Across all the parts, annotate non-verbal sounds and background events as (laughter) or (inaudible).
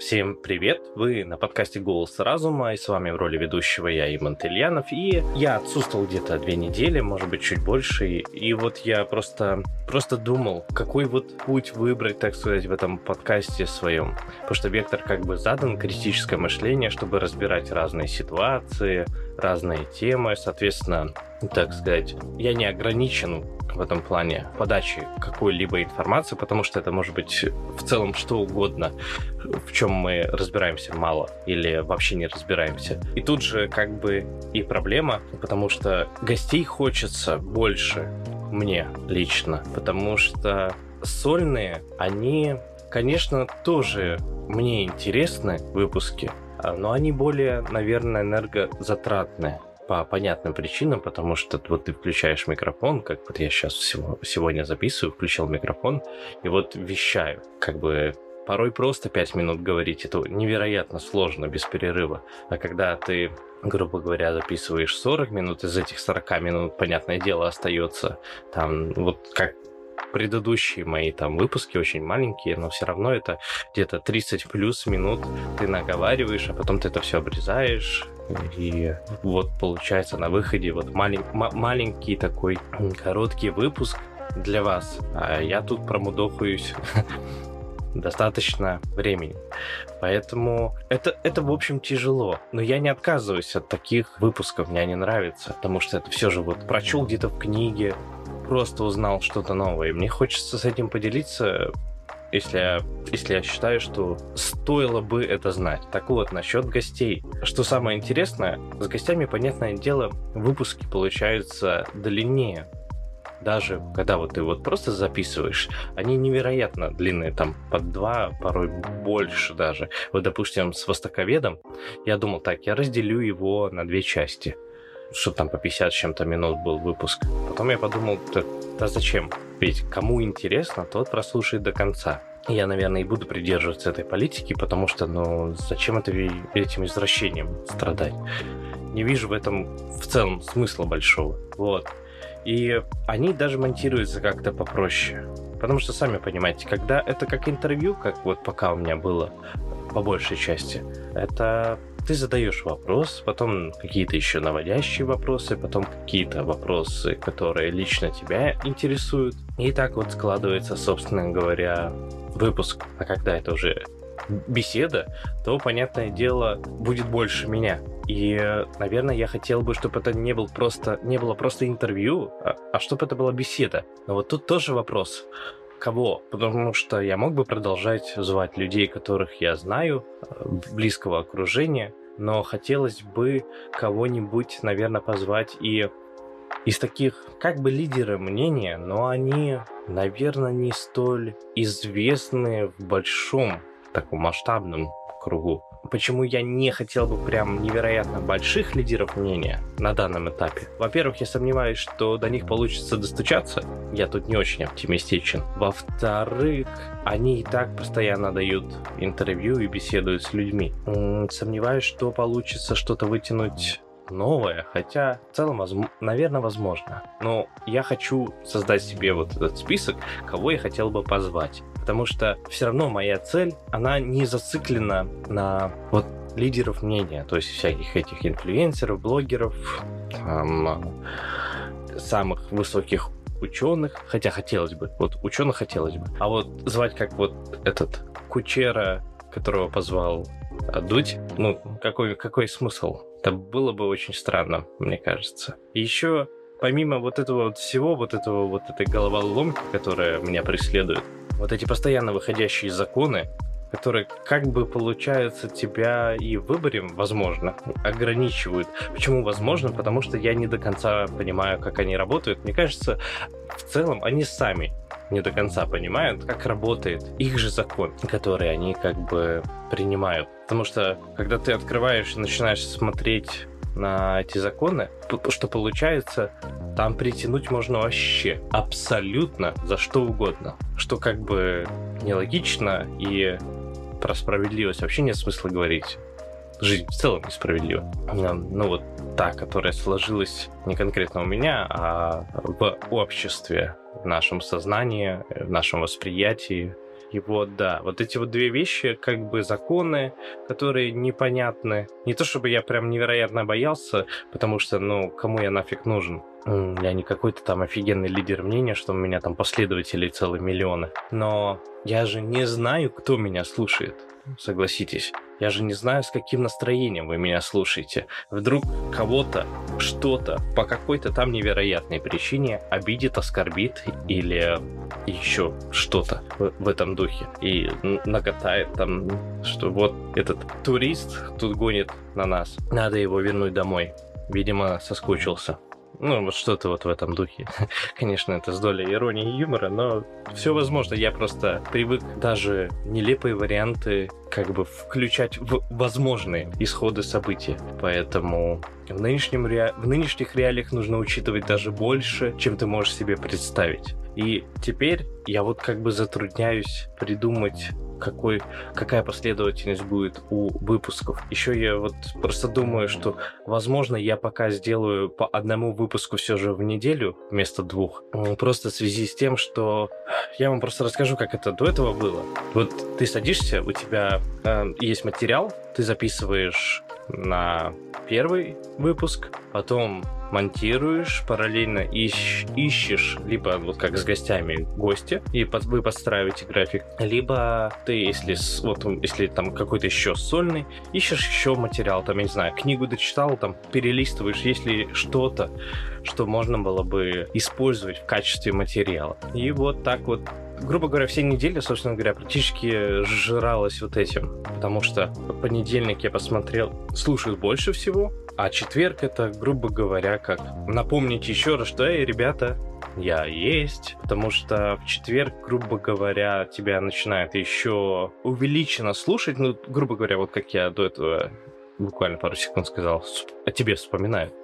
Всем привет! Вы на подкасте «Голос разума» и с вами в роли ведущего я, Иман Тельянов. И я отсутствовал где-то две недели, может быть, чуть больше. И вот я просто, просто думал, какой вот путь выбрать, так сказать, в этом подкасте своем. Потому что вектор как бы задан, критическое мышление, чтобы разбирать разные ситуации, разные темы. Соответственно, так сказать, я не ограничен в этом плане подачи какой-либо информации, потому что это может быть в целом что угодно, в чем мы разбираемся мало или вообще не разбираемся. И тут же как бы и проблема, потому что гостей хочется больше мне лично, потому что сольные, они, конечно, тоже мне интересны выпуски, но они более, наверное, энергозатратные по понятным причинам, потому что вот ты включаешь микрофон, как вот я сейчас сегодня записываю, включил микрофон, и вот вещаю, как бы порой просто 5 минут говорить, это невероятно сложно, без перерыва. А когда ты грубо говоря, записываешь 40 минут, из этих 40 минут, понятное дело, остается там, вот как предыдущие мои там выпуски очень маленькие, но все равно это где-то 30 плюс минут ты наговариваешь, а потом ты это все обрезаешь, и вот получается на выходе вот малень, маленький такой короткий выпуск для вас. А я тут промудохаюсь (laughs) достаточно времени. Поэтому это, это, в общем, тяжело. Но я не отказываюсь от таких выпусков, мне они нравятся, потому что это все же вот прочел где-то в книге, просто узнал что-то новое. Мне хочется с этим поделиться, если я, если я считаю, что стоило бы это знать. Так вот, насчет гостей. Что самое интересное, с гостями, понятное дело, выпуски получаются длиннее. Даже когда вот ты вот просто записываешь, они невероятно длинные, там под два, порой больше даже. Вот, допустим, с востоковедом я думал, так, я разделю его на две части что там по 50 чем-то минут был выпуск. Потом я подумал, да, да зачем? Ведь кому интересно, тот прослушает до конца. Я, наверное, и буду придерживаться этой политики, потому что, ну, зачем это этим извращением страдать? Не вижу в этом в целом смысла большого. Вот. И они даже монтируются как-то попроще. Потому что, сами понимаете, когда это как интервью, как вот пока у меня было, по большей части, это ты задаешь вопрос, потом какие-то еще наводящие вопросы, потом какие-то вопросы, которые лично тебя интересуют. И так вот складывается, собственно говоря, выпуск. А когда это уже беседа, то, понятное дело, будет больше меня. И, наверное, я хотел бы, чтобы это не, был просто, не было просто интервью, а, а чтобы это была беседа. Но вот тут тоже вопрос кого, потому что я мог бы продолжать звать людей, которых я знаю, э, близкого окружения, но хотелось бы кого-нибудь, наверное, позвать и из таких как бы лидеры мнения, но они, наверное, не столь известны в большом таком масштабном кругу. Почему я не хотел бы прям невероятно больших лидеров мнения на данном этапе? Во-первых, я сомневаюсь, что до них получится достучаться. Я тут не очень оптимистичен. Во-вторых, они и так постоянно дают интервью и беседуют с людьми. Сомневаюсь, что получится что-то вытянуть новое, хотя в целом, возможно, наверное, возможно. Но я хочу создать себе вот этот список, кого я хотел бы позвать потому что все равно моя цель, она не зациклена на вот лидеров мнения, то есть всяких этих инфлюенсеров, блогеров, там, самых высоких ученых, хотя хотелось бы, вот ученых хотелось бы, а вот звать как вот этот Кучера, которого позвал а, Дудь, ну, какой, какой смысл? Это было бы очень странно, мне кажется. И еще помимо вот этого вот всего, вот этого вот этой головоломки, которая меня преследует, вот эти постоянно выходящие законы, которые как бы получается тебя и в выборе, возможно, ограничивают. Почему возможно? Потому что я не до конца понимаю, как они работают. Мне кажется, в целом они сами не до конца понимают, как работает их же закон, который они как бы принимают. Потому что, когда ты открываешь и начинаешь смотреть на эти законы, что получается, там притянуть можно вообще абсолютно за что угодно. Что как бы нелогично и про справедливость вообще нет смысла говорить. Жизнь в целом несправедлива. Ну вот та, которая сложилась не конкретно у меня, а в обществе, в нашем сознании, в нашем восприятии, И вот, да, вот эти вот две вещи, как бы законы, которые непонятны. Не то чтобы я прям невероятно боялся, потому что, ну, кому я нафиг нужен? Я не какой-то там офигенный лидер мнения, что у меня там последователей целые миллионы. Но я же не знаю, кто меня слушает. Согласитесь. Я же не знаю, с каким настроением вы меня слушаете. Вдруг кого-то, что-то, по какой-то там невероятной причине обидит, оскорбит или еще что-то в, этом духе. И наготает там, что вот этот турист тут гонит на нас. Надо его вернуть домой. Видимо, соскучился. Ну, вот что-то вот в этом духе. (laughs) Конечно, это с долей иронии и юмора, но все возможно. Я просто привык даже нелепые варианты как бы включать в возможные исходы событий. Поэтому в, нынешнем ре... в нынешних реалиях нужно учитывать даже больше, чем ты можешь себе представить. И теперь я вот как бы затрудняюсь придумать какой, какая последовательность будет у выпусков. Еще я вот просто думаю, что, возможно, я пока сделаю по одному выпуску все же в неделю вместо двух. Просто в связи с тем, что я вам просто расскажу, как это до этого было. Вот ты садишься, у тебя э, есть материал, ты записываешь на первый выпуск, потом монтируешь, параллельно ищ, ищешь, либо вот как с гостями гости, и под, вы подстраиваете график, либо ты, если, вот, если там какой-то еще сольный, ищешь еще материал, там, я не знаю, книгу дочитал, там, перелистываешь, если что-то, что можно было бы использовать в качестве материала. И вот так вот грубо говоря, все недели, собственно говоря, практически жралась вот этим. Потому что понедельник я посмотрел, слушаю больше всего, а четверг это, грубо говоря, как напомнить еще раз, что, эй, ребята, я есть, потому что в четверг, грубо говоря, тебя начинает еще увеличенно слушать, ну, грубо говоря, вот как я до этого буквально пару секунд сказал, о тебе вспоминают.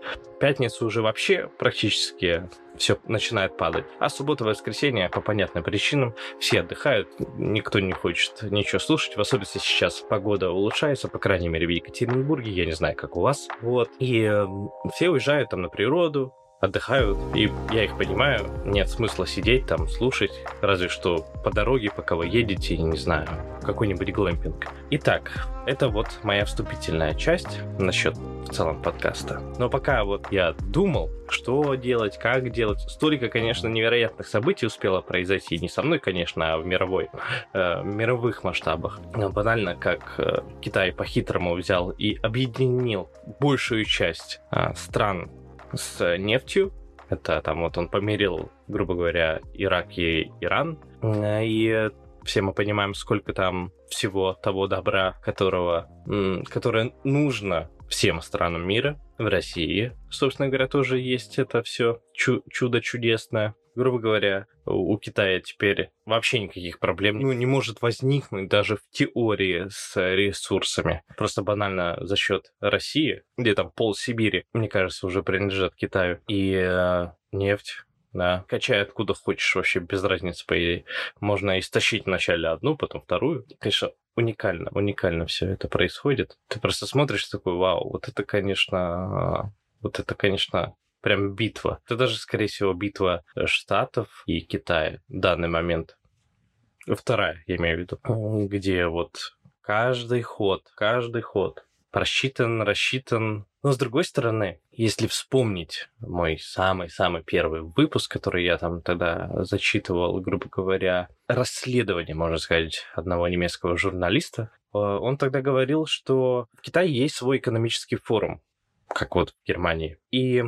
Пятницу уже вообще практически все начинает падать. А суббота воскресенье по понятным причинам все отдыхают, никто не хочет ничего слушать, в особенности сейчас погода улучшается, по крайней мере в Екатеринбурге, я не знаю, как у вас. Вот. И э, все уезжают там на природу, отдыхают, и я их понимаю, нет смысла сидеть там, слушать, разве что по дороге, пока вы едете, не знаю, какой-нибудь глэмпинг. Итак, это вот моя вступительная часть насчет в целом подкаста. Но пока вот я думал, что делать, как делать, столько, конечно, невероятных событий успело произойти, не со мной, конечно, а в мировой, э, мировых масштабах. Но банально, как э, Китай по-хитрому взял и объединил большую часть э, стран с нефтью. Это там вот он померил, грубо говоря, Ирак и Иран. И все мы понимаем, сколько там всего того добра, которого, которое нужно всем странам мира. В России, собственно говоря, тоже есть это все чу- чудо чудесное грубо говоря, у Китая теперь вообще никаких проблем ну, не может возникнуть даже в теории с ресурсами. Просто банально за счет России, где там пол Сибири, мне кажется, уже принадлежит Китаю. И э, нефть, да, качай откуда хочешь, вообще без разницы, по идее. Можно истощить вначале одну, потом вторую. Конечно, уникально, уникально все это происходит. Ты просто смотришь такой, вау, вот это, конечно, вот это, конечно, прям битва. Это даже, скорее всего, битва Штатов и Китая в данный момент. Вторая, я имею в виду. Где вот каждый ход, каждый ход просчитан, рассчитан. Но с другой стороны, если вспомнить мой самый-самый первый выпуск, который я там тогда зачитывал, грубо говоря, расследование, можно сказать, одного немецкого журналиста, э, он тогда говорил, что в Китае есть свой экономический форум, как вот в Германии. И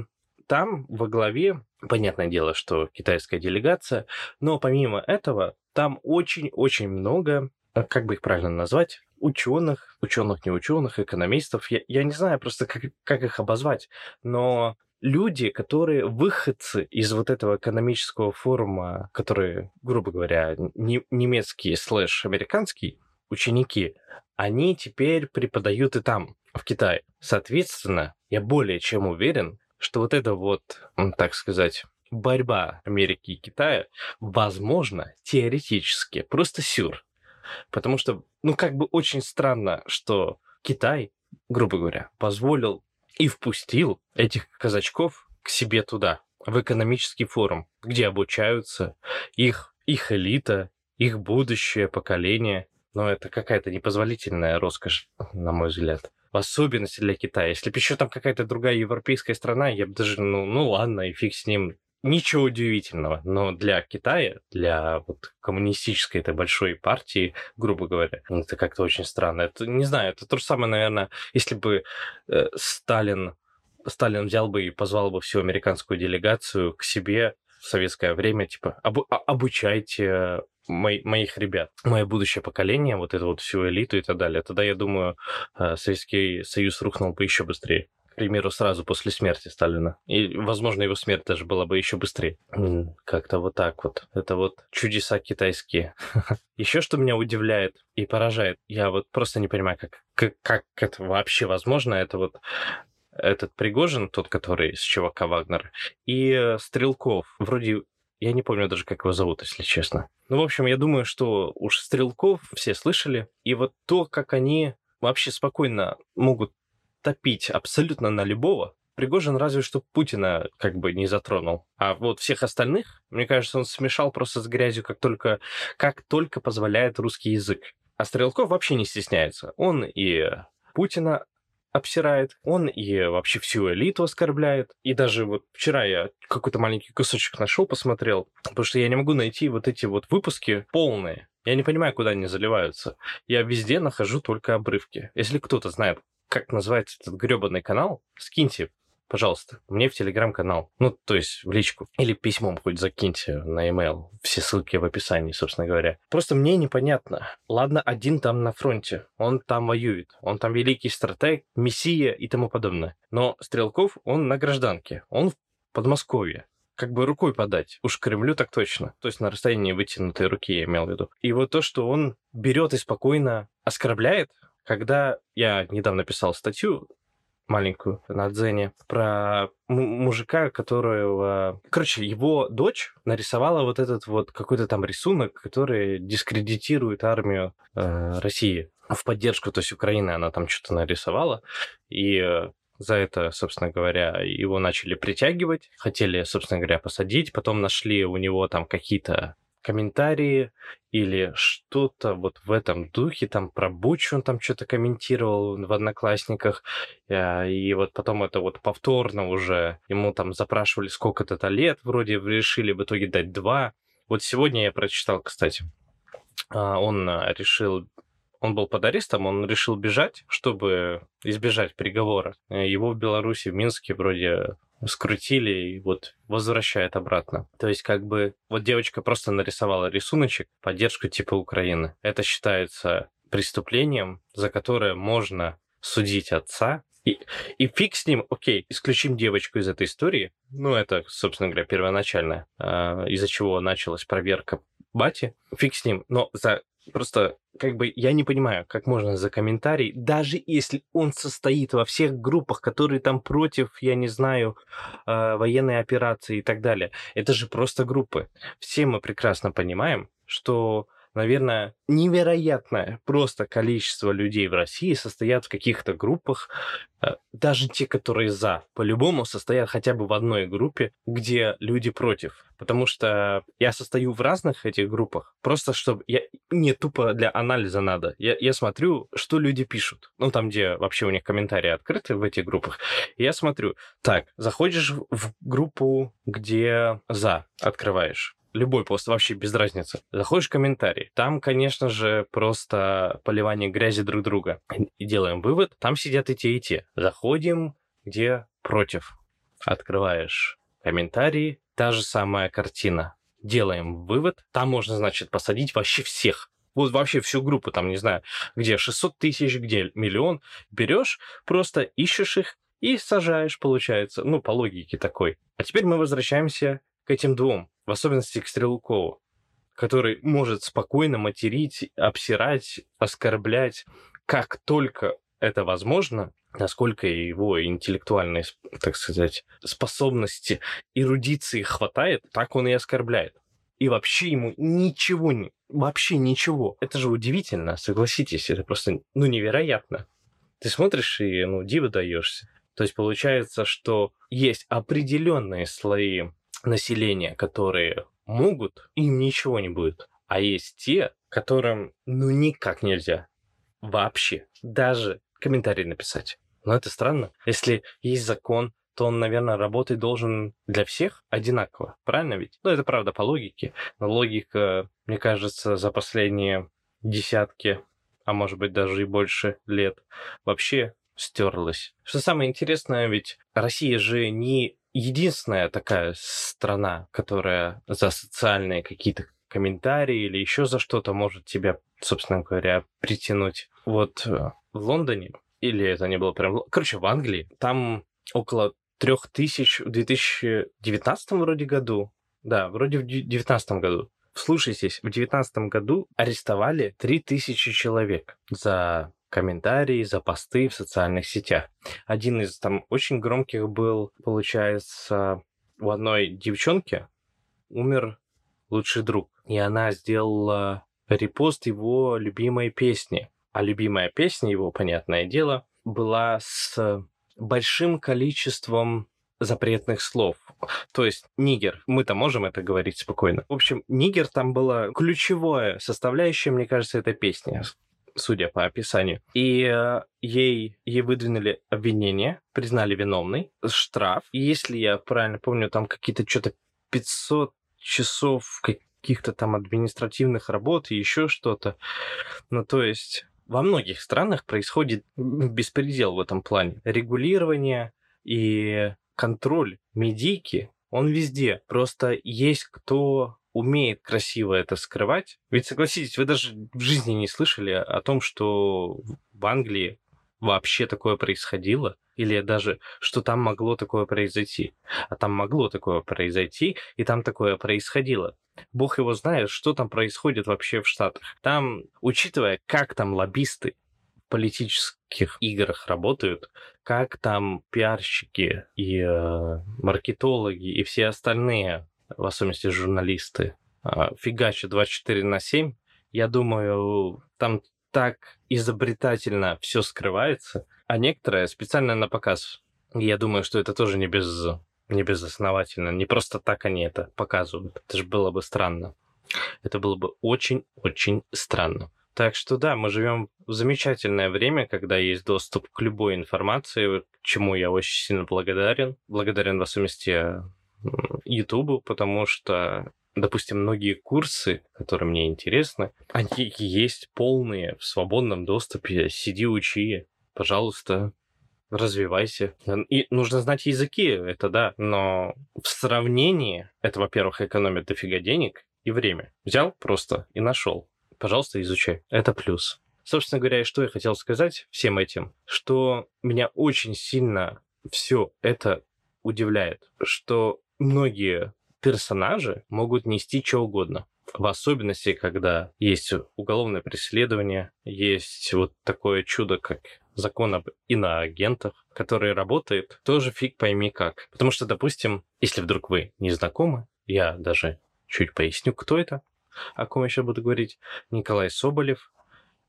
там во главе, понятное дело, что китайская делегация, но помимо этого, там очень-очень много, э, как бы их правильно назвать, ученых, ученых, не ученых, экономистов. Я, я не знаю просто, как, как их обозвать, но люди, которые выходцы из вот этого экономического форума, которые, грубо говоря, не, немецкие слэш американские ученики, они теперь преподают и там, в Китае. Соответственно, я более чем уверен, что вот это вот, так сказать, борьба Америки и Китая, возможно, теоретически, просто сюр. Потому что, ну, как бы очень странно, что Китай, грубо говоря, позволил и впустил этих казачков к себе туда, в экономический форум, где обучаются их, их элита, их будущее поколение. Но это какая-то непозволительная роскошь, на мой взгляд. В особенности для Китая. Если бы еще там какая-то другая европейская страна, я бы даже, ну, ну ладно, и фиг с ним. Ничего удивительного, но для Китая, для вот коммунистической этой большой партии, грубо говоря, это как-то очень странно. Это, не знаю, это то же самое, наверное, если бы э, Сталин, Сталин взял бы и позвал бы всю американскую делегацию к себе в советское время, типа, обу- а, обучайте мо- моих ребят, мое будущее поколение, вот эту вот всю элиту и так далее. Тогда, я думаю, э, Советский Союз рухнул бы еще быстрее примеру, сразу после смерти Сталина. И, возможно, его смерть даже была бы еще быстрее. Как-то вот так вот. Это вот чудеса китайские. (laughs) Еще что меня удивляет и поражает, я вот просто не понимаю, как, как, как это вообще возможно, это вот этот Пригожин, тот, который с ЧВК Вагнер, и э, Стрелков. Вроде я не помню даже, как его зовут, если честно. Ну, в общем, я думаю, что уж Стрелков все слышали. И вот то, как они вообще спокойно могут топить абсолютно на любого, Пригожин разве что Путина как бы не затронул. А вот всех остальных, мне кажется, он смешал просто с грязью, как только, как только позволяет русский язык. А Стрелков вообще не стесняется. Он и Путина обсирает, он и вообще всю элиту оскорбляет. И даже вот вчера я какой-то маленький кусочек нашел, посмотрел, потому что я не могу найти вот эти вот выпуски полные. Я не понимаю, куда они заливаются. Я везде нахожу только обрывки. Если кто-то знает, как называется этот гребаный канал, скиньте, пожалуйста, мне в телеграм-канал. Ну, то есть в личку. Или письмом хоть закиньте на e-mail. Все ссылки в описании, собственно говоря. Просто мне непонятно. Ладно, один там на фронте. Он там воюет. Он там великий стратег, мессия и тому подобное. Но Стрелков, он на гражданке. Он в Подмосковье как бы рукой подать. Уж Кремлю так точно. То есть на расстоянии вытянутой руки я имел в виду. И вот то, что он берет и спокойно оскорбляет, когда я недавно писал статью маленькую на Дзене про мужика, которого... Короче, его дочь нарисовала вот этот вот какой-то там рисунок, который дискредитирует армию э, России в поддержку, то есть Украины. Она там что-то нарисовала, и э, за это, собственно говоря, его начали притягивать, хотели, собственно говоря, посадить, потом нашли у него там какие-то комментарии или что-то вот в этом духе, там про Буч он там что-то комментировал в Одноклассниках, э, и вот потом это вот повторно уже ему там запрашивали сколько-то лет, вроде решили в итоге дать два. Вот сегодня я прочитал, кстати, а, он э, решил он был под арестом, он решил бежать, чтобы избежать приговора. Его в Беларуси, в Минске вроде скрутили и вот возвращает обратно. То есть как бы вот девочка просто нарисовала рисуночек, поддержку типа Украины. Это считается преступлением, за которое можно судить отца. И, и фиг с ним, окей, исключим девочку из этой истории. Ну, это, собственно говоря, первоначальная, э, из-за чего началась проверка бати. Фиг с ним. Но за Просто, как бы, я не понимаю, как можно за комментарий, даже если он состоит во всех группах, которые там против, я не знаю, э, военной операции и так далее. Это же просто группы. Все мы прекрасно понимаем, что наверное, невероятное просто количество людей в России состоят в каких-то группах, э, даже те, которые за, по-любому состоят хотя бы в одной группе, где люди против. Потому что я состою в разных этих группах, просто чтобы... Я... Не тупо для анализа надо. Я, я смотрю, что люди пишут. Ну, там, где вообще у них комментарии открыты в этих группах. Я смотрю, так, заходишь в группу, где за, открываешь любой пост, вообще без разницы. Заходишь в комментарии, там, конечно же, просто поливание грязи друг друга. И делаем вывод, там сидят и те, и те. Заходим, где против. Открываешь комментарии, та же самая картина. Делаем вывод, там можно, значит, посадить вообще всех. Вот вообще всю группу, там, не знаю, где 600 тысяч, где миллион. Берешь, просто ищешь их и сажаешь, получается. Ну, по логике такой. А теперь мы возвращаемся к этим двум в особенности к Стрелкову, который может спокойно материть, обсирать, оскорблять, как только это возможно, насколько его интеллектуальной, так сказать, способности, эрудиции хватает, так он и оскорбляет. И вообще ему ничего не... Вообще ничего. Это же удивительно, согласитесь, это просто, ну, невероятно. Ты смотришь и, ну, диво даешься. То есть получается, что есть определенные слои населения, которые могут, им ничего не будет. А есть те, которым ну никак нельзя. Вообще. Даже комментарий написать. Но это странно. Если есть закон, то он, наверное, работать должен для всех одинаково. Правильно ведь? Ну, это правда по логике. Но логика, мне кажется, за последние десятки, а может быть даже и больше лет вообще стерлась. Что самое интересное, ведь Россия же не единственная такая страна, которая за социальные какие-то комментарии или еще за что-то может тебя, собственно говоря, притянуть. Вот э, в Лондоне, или это не было прям... Короче, в Англии, там около трех тысяч в 2019 вроде году. Да, вроде в 2019 году. Слушайтесь, в 2019 году арестовали 3000 человек за комментарии, за посты в социальных сетях. Один из там очень громких был, получается, у одной девчонки умер лучший друг. И она сделала репост его любимой песни. А любимая песня его, понятное дело, была с большим количеством запретных слов. То есть нигер, мы-то можем это говорить спокойно. В общем, нигер там была ключевая составляющая, мне кажется, этой песни судя по описанию. И э, ей, ей выдвинули обвинение, признали виновной, штраф. И если я правильно помню, там какие-то что-то 500 часов каких-то там административных работ и еще что-то. Ну, то есть во многих странах происходит беспредел в этом плане. Регулирование и контроль медийки, он везде. Просто есть кто умеет красиво это скрывать. Ведь согласитесь, вы даже в жизни не слышали о том, что в Англии вообще такое происходило, или даже, что там могло такое произойти. А там могло такое произойти, и там такое происходило. Бог его знает, что там происходит вообще в Штатах. Там, учитывая, как там лоббисты в политических играх работают, как там пиарщики и э, маркетологи и все остальные в особенности журналисты, а, фигачат 24 на 7, я думаю, там так изобретательно все скрывается, а некоторые специально на показ. Я думаю, что это тоже не без не безосновательно. Не просто так они это показывают. Это же было бы странно. Это было бы очень-очень странно. Так что да, мы живем в замечательное время, когда есть доступ к любой информации, к чему я очень сильно благодарен. Благодарен в особенности Ютубу, потому что, допустим, многие курсы, которые мне интересны, они есть полные в свободном доступе. Сиди, учи, пожалуйста, развивайся. И нужно знать языки, это да, но в сравнении это, во-первых, экономит дофига денег и время. Взял просто и нашел. Пожалуйста, изучай. Это плюс. Собственно говоря, что я хотел сказать всем этим, что меня очень сильно все это удивляет, что многие персонажи могут нести что угодно. В особенности, когда есть уголовное преследование, есть вот такое чудо, как закон об иноагентах, который работает, тоже фиг пойми как. Потому что, допустим, если вдруг вы не знакомы, я даже чуть поясню, кто это, о ком я сейчас буду говорить. Николай Соболев.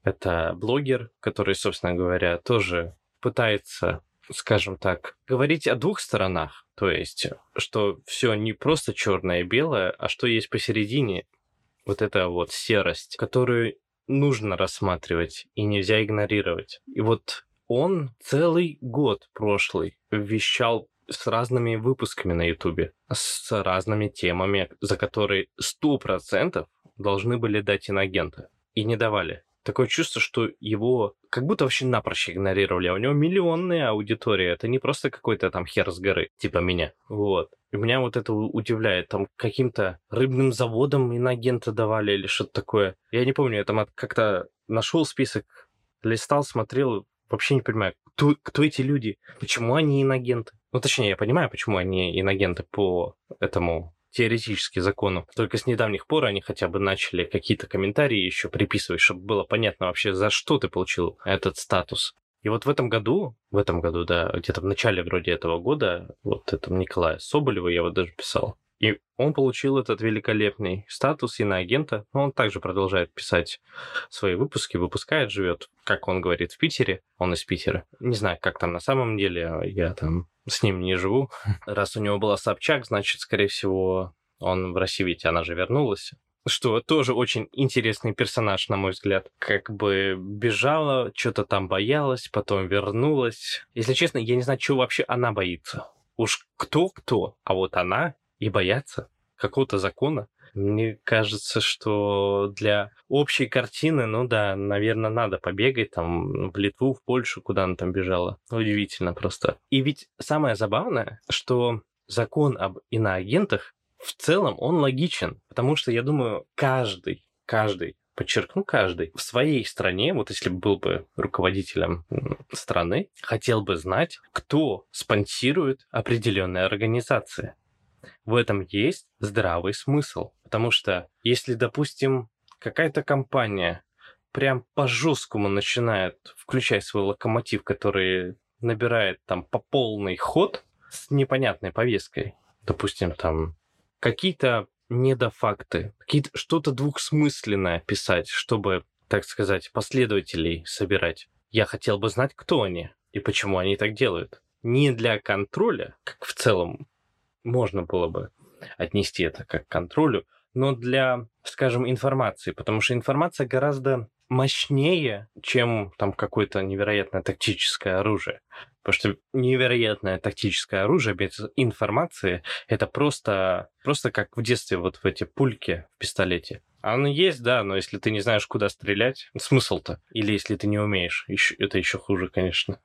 Это блогер, который, собственно говоря, тоже пытается скажем так, говорить о двух сторонах. То есть, что все не просто черное и белое, а что есть посередине. Вот эта вот серость, которую нужно рассматривать и нельзя игнорировать. И вот он целый год прошлый вещал с разными выпусками на Ютубе, с разными темами, за которые сто процентов должны были дать инагенты. И не давали такое чувство, что его как будто вообще напрочь игнорировали. А у него миллионная аудитория. Это не просто какой-то там хер с горы, типа меня. Вот. И меня вот это удивляет. Там каким-то рыбным заводом инагента давали или что-то такое. Я не помню, я там как-то нашел список, листал, смотрел, вообще не понимаю, кто, кто эти люди, почему они инагенты. Ну, точнее, я понимаю, почему они инагенты по этому теоретически закону. Только с недавних пор они хотя бы начали какие-то комментарии еще приписывать, чтобы было понятно вообще, за что ты получил этот статус. И вот в этом году, в этом году, да, где-то в начале вроде этого года, вот этому Николая Соболева я вот даже писал, и он получил этот великолепный статус иноагента, но он также продолжает писать свои выпуски, выпускает, живет, как он говорит, в Питере, он из Питера. Не знаю, как там на самом деле, я там с ним не живу. (laughs) Раз у него была Собчак, значит, скорее всего, он в России, ведь она же вернулась. что тоже очень интересный персонаж, на мой взгляд. Как бы бежала, что-то там боялась, потом вернулась. Если честно, я не знаю, чего вообще она боится. Уж кто-кто, а вот она и боятся какого-то закона. Мне кажется, что для общей картины, ну да, наверное, надо побегать там в Литву, в Польшу, куда она там бежала. Удивительно просто. И ведь самое забавное, что закон об иноагентах в целом он логичен, потому что, я думаю, каждый, каждый, подчеркну, каждый в своей стране, вот если бы был бы руководителем страны, хотел бы знать, кто спонсирует определенные организации. В этом есть здравый смысл, потому что если, допустим, какая-то компания прям по жесткому начинает включать свой локомотив, который набирает там по полный ход с непонятной повесткой, допустим, там какие-то недофакты, какие-то, что-то двухсмысленное писать, чтобы, так сказать, последователей собирать. Я хотел бы знать, кто они и почему они так делают. Не для контроля, как в целом можно было бы отнести это как к контролю, но для, скажем, информации, потому что информация гораздо мощнее, чем там какое-то невероятное тактическое оружие. Потому что невероятное тактическое оружие без информации это просто, просто как в детстве вот в эти пульки в пистолете. Оно есть, да, но если ты не знаешь, куда стрелять, смысл-то? Или если ты не умеешь, еще, это еще хуже, конечно.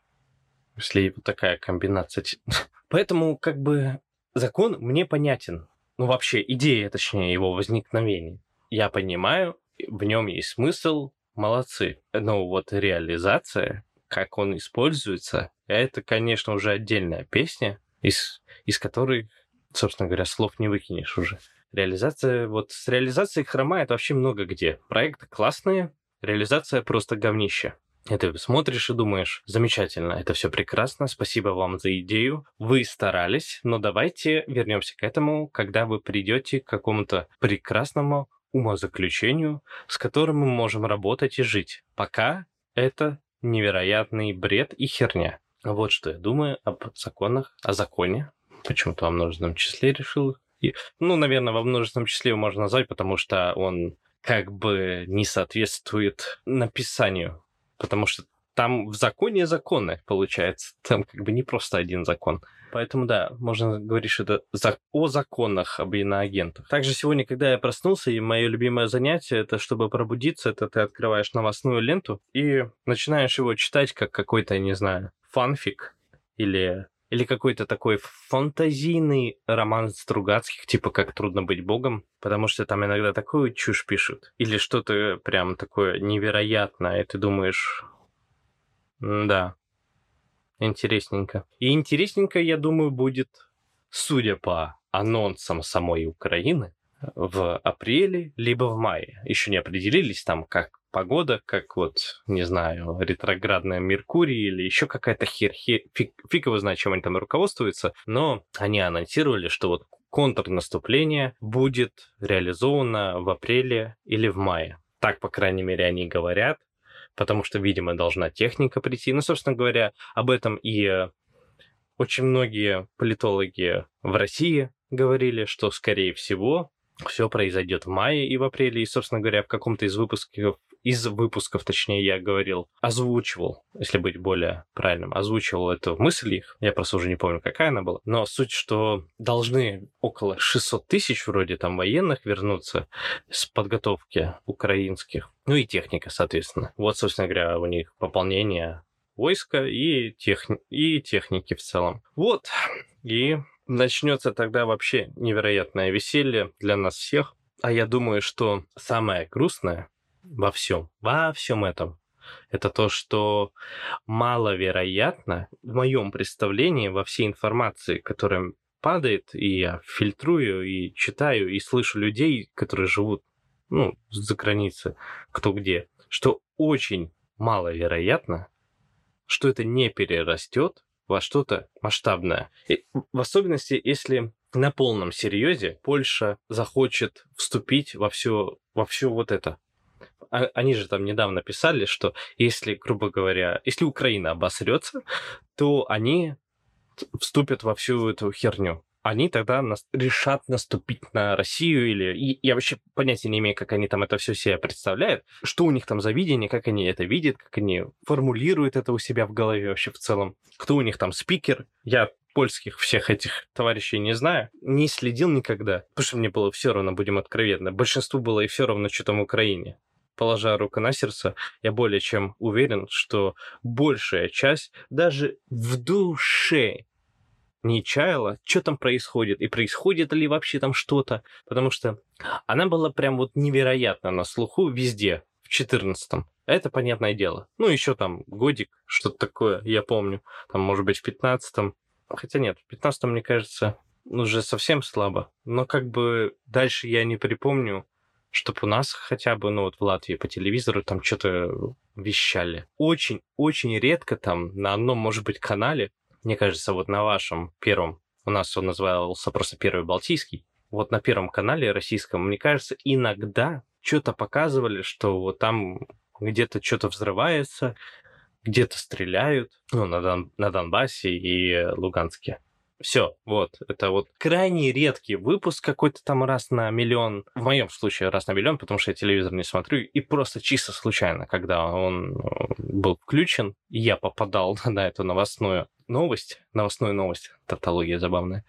Если вот такая комбинация. (laughs) Поэтому, как бы, закон мне понятен. Ну, вообще, идея, точнее, его возникновения. Я понимаю, в нем есть смысл, молодцы. Но вот реализация, как он используется, это, конечно, уже отдельная песня, из, из которой, собственно говоря, слов не выкинешь уже. Реализация, вот с реализацией хромает вообще много где. Проекты классные, реализация просто говнище. Это смотришь и думаешь, замечательно, это все прекрасно, спасибо вам за идею, вы старались, но давайте вернемся к этому, когда вы придете к какому-то прекрасному умозаключению, с которым мы можем работать и жить. Пока это невероятный бред и херня. Вот что я думаю об законах, о законе. Почему-то во множественном числе решил. И, ну, наверное, во множественном числе его можно назвать, потому что он как бы не соответствует написанию. Потому что там в законе законы, получается. Там как бы не просто один закон. Поэтому да, можно говорить, что это о законах об иноагентах. Также сегодня, когда я проснулся, и мое любимое занятие, это чтобы пробудиться, это ты открываешь новостную ленту и начинаешь его читать как какой-то, не знаю, фанфик или или какой-то такой фантазийный роман Стругацких, типа «Как трудно быть богом», потому что там иногда такую чушь пишут. Или что-то прям такое невероятное, и ты думаешь, да, Интересненько. И интересненько, я думаю, будет, судя по анонсам самой Украины, в апреле, либо в мае. Еще не определились там, как погода, как вот, не знаю, ретроградная Меркурий или еще какая-то хер, хер фиг, фиг его знает, чем они там руководствуются, но они анонсировали, что вот контрнаступление будет реализовано в апреле или в мае. Так, по крайней мере, они говорят потому что, видимо, должна техника прийти. Ну, собственно говоря, об этом и очень многие политологи в России говорили, что, скорее всего, все произойдет в мае и в апреле. И, собственно говоря, в каком-то из выпусков из выпусков, точнее, я говорил, озвучивал, если быть более правильным, озвучивал эту мысль их, я просто уже не помню, какая она была, но суть, что должны около 600 тысяч вроде там военных вернуться с подготовки украинских, ну и техника, соответственно. Вот, собственно говоря, у них пополнение войска и, тех... и техники в целом. Вот, и начнется тогда вообще невероятное веселье для нас всех. А я думаю, что самое грустное во всем, во всем этом, это то, что маловероятно в моем представлении во всей информации, которая падает, и я фильтрую, и читаю, и слышу людей, которые живут, ну, за границей, кто где, что очень маловероятно, что это не перерастет во что-то масштабное. И в особенности, если на полном серьезе Польша захочет вступить во все, во все вот это, они же там недавно писали, что если, грубо говоря, если Украина обосрется, то они вступят во всю эту херню. они тогда нас, решат наступить на Россию или... И, я вообще понятия не имею, как они там это все себе представляют, что у них там за видение, как они это видят, как они формулируют это у себя в голове вообще в целом, кто у них там спикер. Я польских всех этих товарищей не знаю, не следил никогда, потому что мне было все равно, будем откровенны. Большинству было и все равно, что там в Украине положа руку на сердце, я более чем уверен, что большая часть даже в душе не чаяла, что там происходит, и происходит ли вообще там что-то, потому что она была прям вот невероятно на слуху везде, в 14-м. Это понятное дело. Ну, еще там годик, что-то такое, я помню. Там, может быть, в 15-м. Хотя нет, в 15-м, мне кажется, уже совсем слабо. Но как бы дальше я не припомню, чтобы у нас хотя бы, ну вот в Латвии по телевизору там что-то вещали. Очень-очень редко там на одном, может быть, канале, мне кажется, вот на вашем первом, у нас он назывался просто Первый Балтийский, вот на Первом канале российском, мне кажется, иногда что-то показывали, что вот там где-то что-то взрывается, где-то стреляют, ну, на, Дон, на Донбассе и Луганске. Все, вот, это вот крайне редкий выпуск какой-то там раз на миллион. В моем случае раз на миллион, потому что я телевизор не смотрю. И просто чисто случайно, когда он э, был включен, я попадал (laughs) на эту новостную новость, новостную новость, тавтология забавная.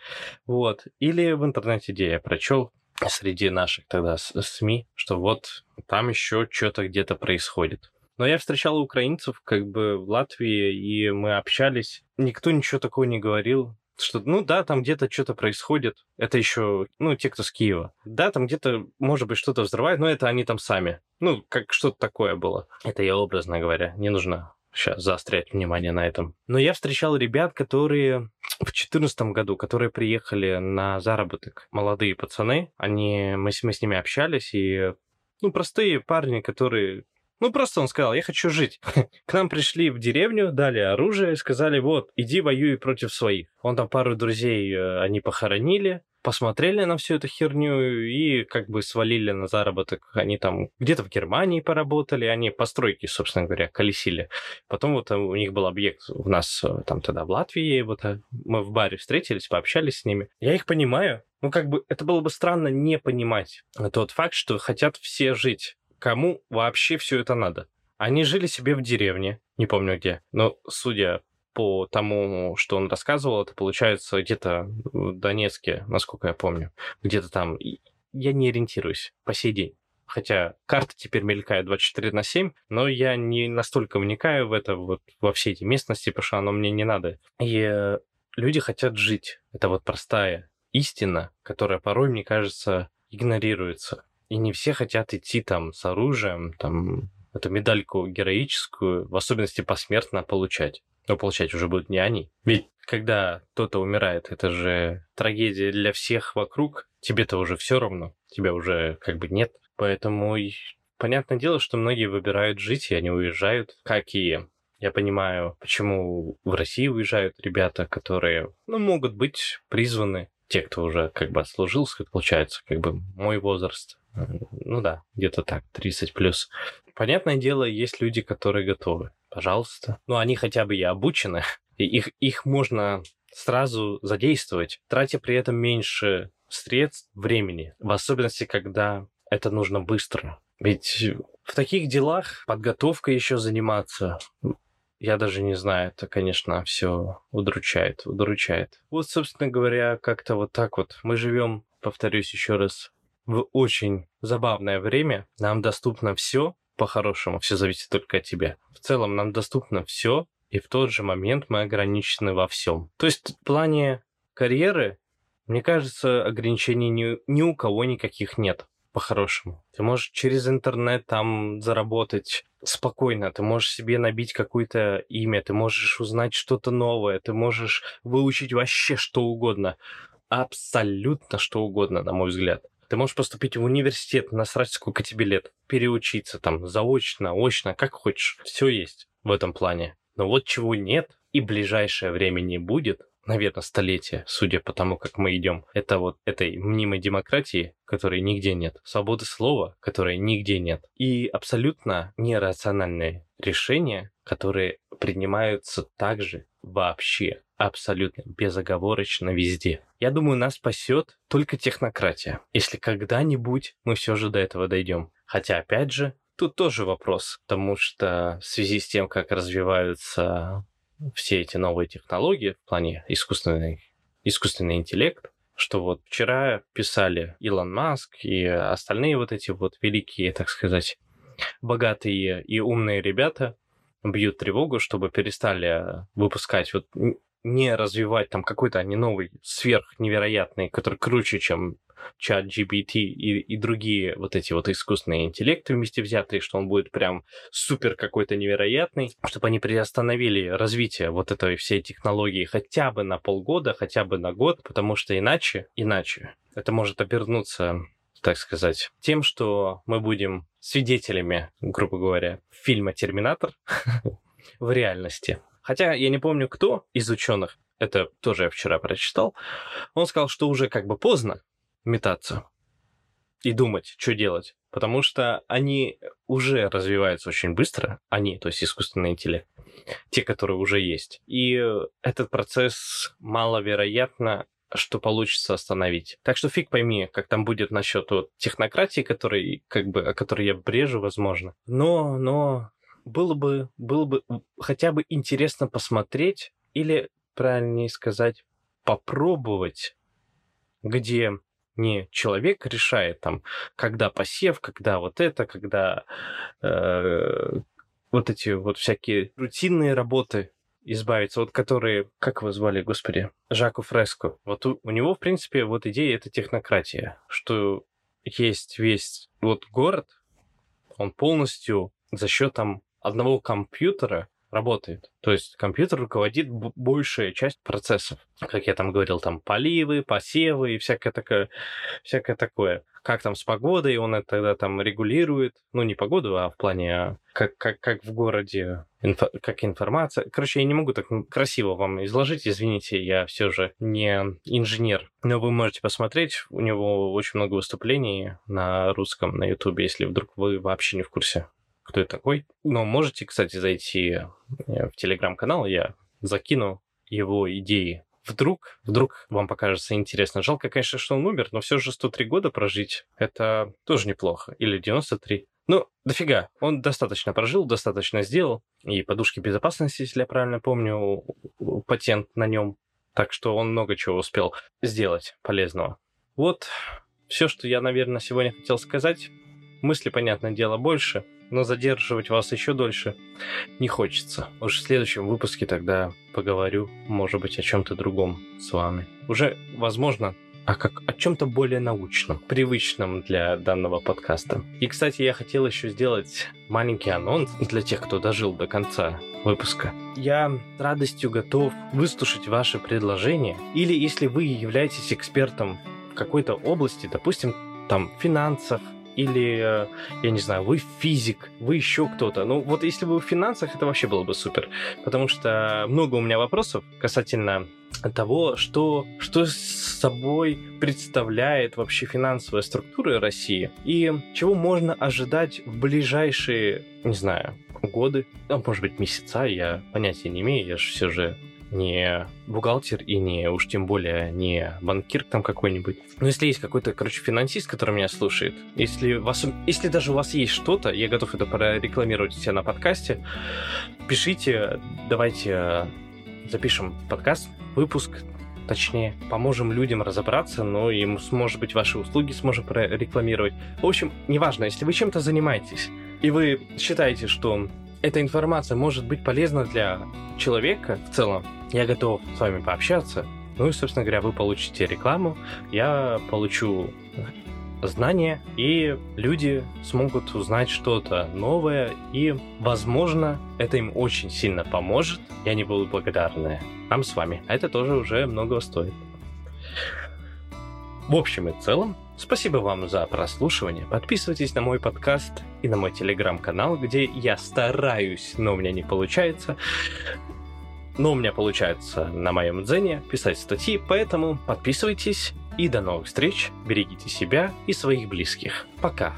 Вот. Или в интернете, где я прочел среди наших тогда СМИ, что вот там еще что-то где-то происходит. Но я встречал украинцев как бы в Латвии, и мы общались. Никто ничего такого не говорил что, ну да, там где-то что-то происходит. Это еще, ну, те, кто с Киева. Да, там где-то, может быть, что-то взрывает, но это они там сами. Ну, как что-то такое было. Это я образно говоря. Не нужно сейчас заострять внимание на этом. Но я встречал ребят, которые (tsk) в 2014 году, которые приехали на заработок. Молодые пацаны, они, мы, мы с ними общались, и ну, простые парни, которые ну, просто он сказал, я хочу жить. (laughs) К нам пришли в деревню, дали оружие, сказали, вот, иди воюй против своих. Он там пару друзей, э, они похоронили, посмотрели на всю эту херню и как бы свалили на заработок. Они там где-то в Германии поработали, они постройки, собственно говоря, колесили. Потом вот э, у них был объект у нас э, там тогда в Латвии, вот мы в баре встретились, пообщались с ними. Я их понимаю, ну, как бы это было бы странно не понимать тот факт, что хотят все жить кому вообще все это надо? Они жили себе в деревне, не помню где, но судя по тому, что он рассказывал, это получается где-то в Донецке, насколько я помню, где-то там. Я не ориентируюсь по сей день. Хотя карта теперь мелькает 24 на 7, но я не настолько вникаю в это, вот во все эти местности, потому что оно мне не надо. И э, люди хотят жить. Это вот простая истина, которая порой, мне кажется, игнорируется. И не все хотят идти там с оружием, там, эту медальку героическую, в особенности посмертно получать. Но получать уже будут не они. Ведь когда кто-то умирает, это же трагедия для всех вокруг. Тебе-то уже все равно, тебя уже как бы нет. Поэтому понятное дело, что многие выбирают жить, и они уезжают, как и я понимаю, почему в России уезжают ребята, которые, ну, могут быть призваны, те, кто уже как бы отслужился, получается, как бы мой возраст, ну да, где-то так, 30 плюс. Понятное дело, есть люди, которые готовы. Пожалуйста. Ну, они хотя бы и обучены. И их, их можно сразу задействовать, тратя при этом меньше средств, времени. В особенности, когда это нужно быстро. Ведь в таких делах подготовка еще заниматься, я даже не знаю, это, конечно, все удручает, удручает. Вот, собственно говоря, как-то вот так вот. Мы живем, повторюсь еще раз, в очень забавное время. Нам доступно все, по-хорошему, все зависит только от тебя. В целом нам доступно все, и в тот же момент мы ограничены во всем. То есть в плане карьеры, мне кажется, ограничений ни, ни у кого никаких нет по-хорошему. Ты можешь через интернет там заработать спокойно, ты можешь себе набить какое-то имя, ты можешь узнать что-то новое, ты можешь выучить вообще что угодно. Абсолютно что угодно, на мой взгляд. Ты можешь поступить в университет, насрать, сколько тебе лет, переучиться там заочно, очно, как хочешь. Все есть в этом плане. Но вот чего нет и ближайшее время не будет, наверное, столетие, судя по тому, как мы идем, это вот этой мнимой демократии, которой нигде нет, свободы слова, которой нигде нет, и абсолютно нерациональные решения, которые принимаются также вообще абсолютно безоговорочно везде. Я думаю, нас спасет только технократия, если когда-нибудь мы все же до этого дойдем. Хотя, опять же, тут тоже вопрос, потому что в связи с тем, как развиваются все эти новые технологии в плане искусственный, искусственный интеллект, что вот вчера писали Илон Маск и остальные вот эти вот великие, так сказать, богатые и умные ребята бьют тревогу, чтобы перестали выпускать вот не развивать там какой-то они новый сверх невероятный, который круче, чем чат GPT и, и другие вот эти вот искусственные интеллекты вместе взятые, что он будет прям супер какой-то невероятный, чтобы они приостановили развитие вот этой всей технологии хотя бы на полгода, хотя бы на год, потому что иначе, иначе это может обернуться так сказать, тем, что мы будем свидетелями, грубо говоря, фильма «Терминатор» (laughs) в реальности. Хотя я не помню, кто из ученых, это тоже я вчера прочитал, он сказал, что уже как бы поздно метаться и думать, что делать. Потому что они уже развиваются очень быстро, они, то есть искусственный интеллект, те, которые уже есть. И этот процесс маловероятно что получится остановить. Так что фиг пойми, как там будет насчет вот технократии, который, как бы, о которой я брежу, возможно. Но, но было бы, было бы хотя бы интересно посмотреть или, правильнее сказать, попробовать, где не человек решает там, когда посев, когда вот это, когда э, вот эти вот всякие рутинные работы избавиться, вот которые, как его звали, господи, Жаку Фреско. Вот у, у него, в принципе, вот идея это технократия, что есть весь вот город, он полностью за счет там одного компьютера работает. То есть компьютер руководит большая часть процессов. Как я там говорил, там поливы, посевы и всякое такое. Всякое такое. Как там с погодой, он это тогда там регулирует. Ну, не погоду, а в плане, а как, как, как в городе, инфо, как информация. Короче, я не могу так красиво вам изложить, извините, я все же не инженер. Но вы можете посмотреть, у него очень много выступлений на русском, на ютубе, если вдруг вы вообще не в курсе кто это такой. Но можете, кстати, зайти э, в телеграм-канал, я закину его идеи. Вдруг, вдруг вам покажется интересно. Жалко, конечно, что он умер, но все же 103 года прожить, это тоже неплохо. Или 93. Ну, дофига. Он достаточно прожил, достаточно сделал. И подушки безопасности, если я правильно помню, патент на нем. Так что он много чего успел сделать полезного. Вот все, что я, наверное, сегодня хотел сказать. Мысли, понятное дело, больше но задерживать вас еще дольше не хочется. Уж в следующем выпуске тогда поговорю, может быть, о чем-то другом с вами. Уже, возможно, а как о чем-то более научном, привычном для данного подкаста. И, кстати, я хотел еще сделать маленький анонс для тех, кто дожил до конца выпуска. Я с радостью готов выслушать ваши предложения, или если вы являетесь экспертом в какой-то области, допустим, там, финансах, или, э, я не знаю, вы физик, вы еще кто-то. Ну, вот если вы в финансах, это вообще было бы супер. Потому что много у меня вопросов касательно того, что, что собой представляет вообще финансовая структура России и чего можно ожидать в ближайшие, не знаю, годы, а может быть месяца, я понятия не имею, я же все же не бухгалтер и не уж тем более не банкир там какой-нибудь. Но если есть какой-то, короче, финансист, который меня слушает, если, вас, если даже у вас есть что-то, я готов это прорекламировать у себя на подкасте, пишите, давайте э, запишем подкаст, выпуск, точнее, поможем людям разобраться, но и, может быть, ваши услуги сможем прорекламировать. В общем, неважно, если вы чем-то занимаетесь, и вы считаете, что эта информация может быть полезна для человека в целом, я готов с вами пообщаться. Ну и, собственно говоря, вы получите рекламу, я получу знания, и люди смогут узнать что-то новое, и, возможно, это им очень сильно поможет, и они будут благодарны нам с вами. А это тоже уже многого стоит. В общем и целом, спасибо вам за прослушивание. Подписывайтесь на мой подкаст и на мой телеграм-канал, где я стараюсь, но у меня не получается. Но у меня получается на моем дзене писать статьи, поэтому подписывайтесь и до новых встреч, берегите себя и своих близких. Пока!